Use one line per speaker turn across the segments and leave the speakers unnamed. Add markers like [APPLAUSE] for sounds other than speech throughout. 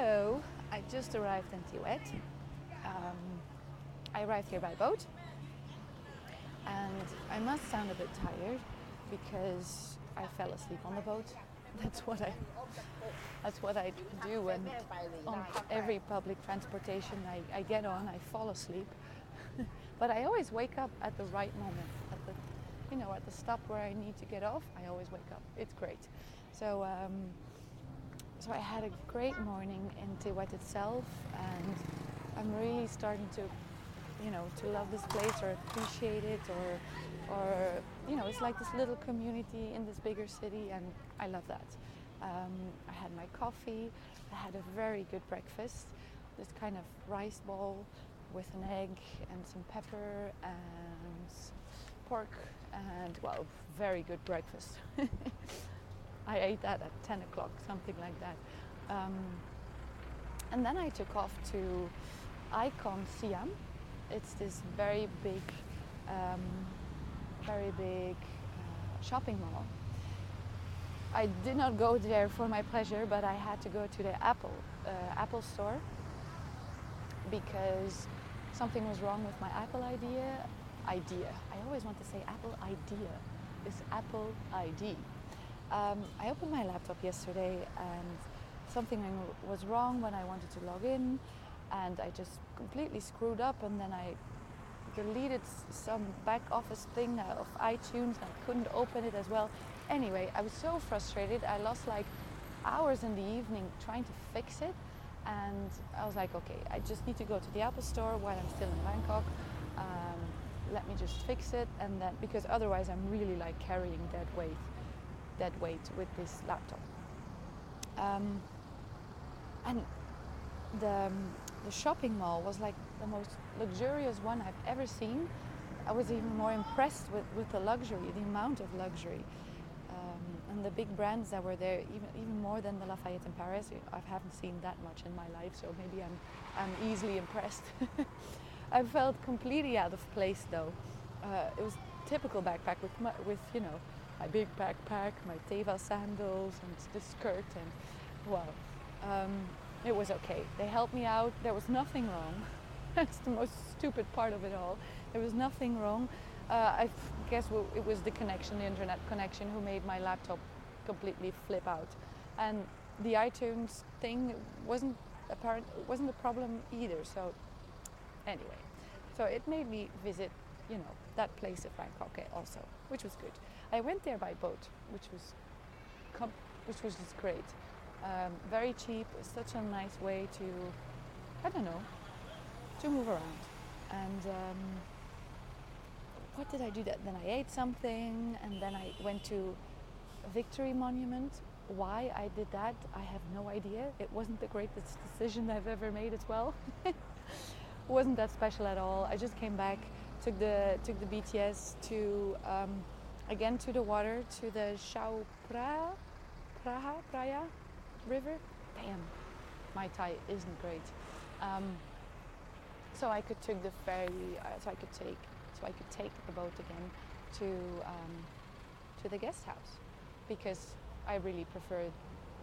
So I just arrived in Thewet. Um, I arrived here by boat, and I must sound a bit tired because I fell asleep on the boat. [LAUGHS] That's what I. That's what I do when on every public transportation I, I get on. I fall asleep, [LAUGHS] but I always wake up at the right moment. At the, you know, at the stop where I need to get off, I always wake up. It's great. So. Um, so I had a great morning in Thewet itself, and I'm really starting to, you know, to love this place or appreciate it, or, or you know, it's like this little community in this bigger city, and I love that. Um, I had my coffee. I had a very good breakfast. This kind of rice ball with an egg and some pepper and pork, and well, very good breakfast. [LAUGHS] I ate that at 10 o'clock, something like that. Um, and then I took off to Icon Siam. It's this very big, um, very big uh, shopping mall. I did not go there for my pleasure, but I had to go to the Apple uh, Apple store because something was wrong with my Apple idea. Idea. I always want to say Apple idea. It's Apple ID. Um, I opened my laptop yesterday and something was wrong when I wanted to log in and I just completely screwed up and then I deleted some back office thing of iTunes and I couldn't open it as well. Anyway, I was so frustrated. I lost like hours in the evening trying to fix it and I was like, okay, I just need to go to the Apple store while I'm still in Bangkok. Um, let me just fix it and then because otherwise I'm really like carrying that weight that weight with this laptop. Um, and the, um, the shopping mall was like the most luxurious one I've ever seen. I was even more impressed with, with the luxury, the amount of luxury. Um, and the big brands that were there, even, even more than the Lafayette in Paris. I haven't seen that much in my life, so maybe I'm, I'm easily impressed. [LAUGHS] I felt completely out of place though. Uh, it was typical backpack with, with you know, my big backpack, my Teva sandals, and the skirt, and well, um, it was okay. They helped me out. There was nothing wrong. [LAUGHS] That's the most stupid part of it all. There was nothing wrong. Uh, I guess it was the connection, the internet connection, who made my laptop completely flip out. And the iTunes thing wasn't apparent. wasn't a problem either. So anyway, so it made me visit, you know, that place of Bangkok also, which was good. I went there by boat, which was which was just great. Um, very cheap. Such a nice way to, I don't know, to move around. And um, what did I do? That then I ate something, and then I went to Victory Monument. Why I did that, I have no idea. It wasn't the greatest decision I've ever made as well. [LAUGHS] wasn't that special at all. I just came back, took the took the BTS to. Um, again to the water, to the Chao Phraya, Praha, Praia river. Damn, my Thai isn't great. Um, so I could take the ferry, uh, so I could take, so I could take the boat again to um, to the guest house because I really preferred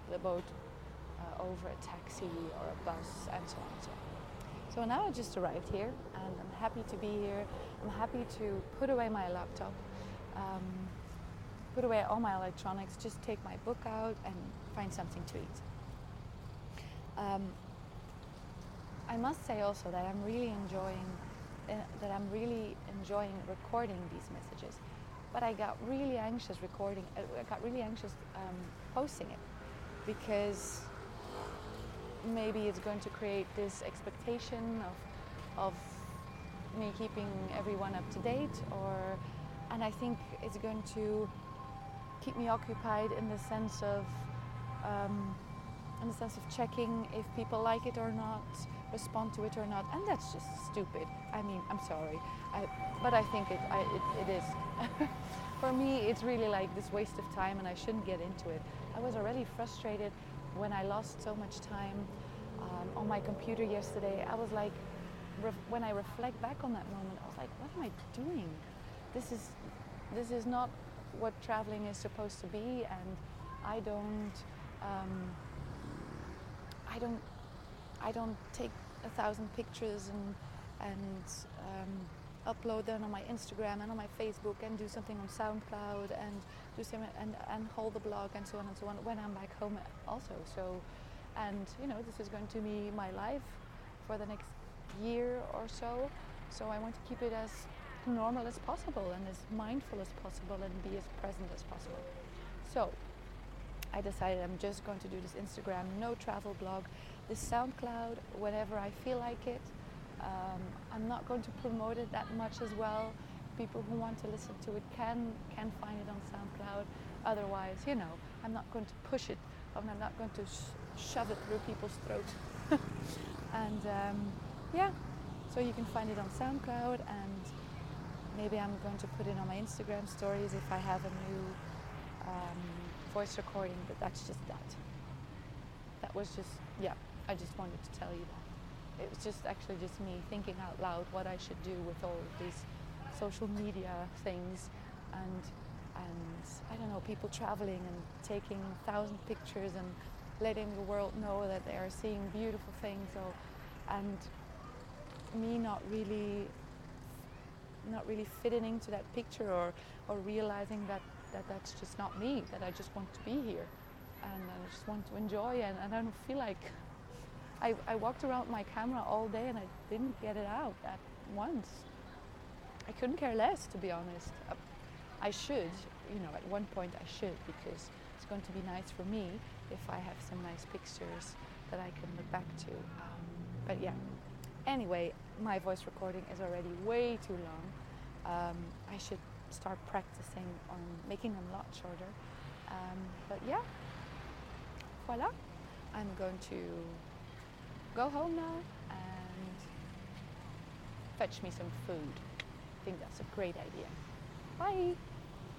the boat uh, over a taxi or a bus and so on and so on. So now I just arrived here and I'm happy to be here. I'm happy to put away my laptop um, put away all my electronics, just take my book out and find something to eat. Um, I must say also that I'm really enjoying uh, that I'm really enjoying recording these messages, but I got really anxious recording. Uh, I got really anxious um, posting it because maybe it's going to create this expectation of of me keeping everyone up to date or and I think it's going to keep me occupied in the sense of um, in the sense of checking if people like it or not, respond to it or not, and that's just stupid. I mean, I'm sorry, I, but I think it, I, it, it is. [LAUGHS] For me, it's really like this waste of time, and I shouldn't get into it. I was already frustrated when I lost so much time um, on my computer yesterday. I was like, when I reflect back on that moment, I was like, what am I doing? this is this is not what traveling is supposed to be, and I don't um, I don't I don't take a thousand pictures and and um, upload them on my Instagram and on my Facebook and do something on SoundCloud and do some and, and hold the blog and so on and so on when I'm back home also. So, and you know, this is going to be my life for the next year or so. So I want to keep it as normal as possible and as mindful as possible and be as present as possible. So I decided I'm just going to do this Instagram, no travel blog, this SoundCloud, whenever I feel like it. Um, I'm not going to promote it that much as well. People who want to listen to it can can find it on SoundCloud. Otherwise, you know, I'm not going to push it. I'm not going to sh- shove it through people's throats. [LAUGHS] and um, yeah, so you can find it on SoundCloud, and maybe I'm going to put it on my Instagram stories if I have a new um, voice recording. But that's just that. That was just yeah. I just wanted to tell you that it was just actually just me thinking out loud what I should do with all of these social media things and and I don't know people traveling and taking a thousand pictures and letting the world know that they are seeing beautiful things or, and me not really not really fitting into that picture or or realizing that that that's just not me that I just want to be here and I just want to enjoy and, and I don't feel like I, I walked around my camera all day and I didn't get it out at once. I couldn't care less, to be honest. I should, you know, at one point I should because it's going to be nice for me if I have some nice pictures that I can look back to. Um, but yeah, anyway, my voice recording is already way too long. Um, I should start practicing on making them a lot shorter. Um, but yeah, voila. I'm going to go home now and fetch me some food. I think that's a great idea. Bye!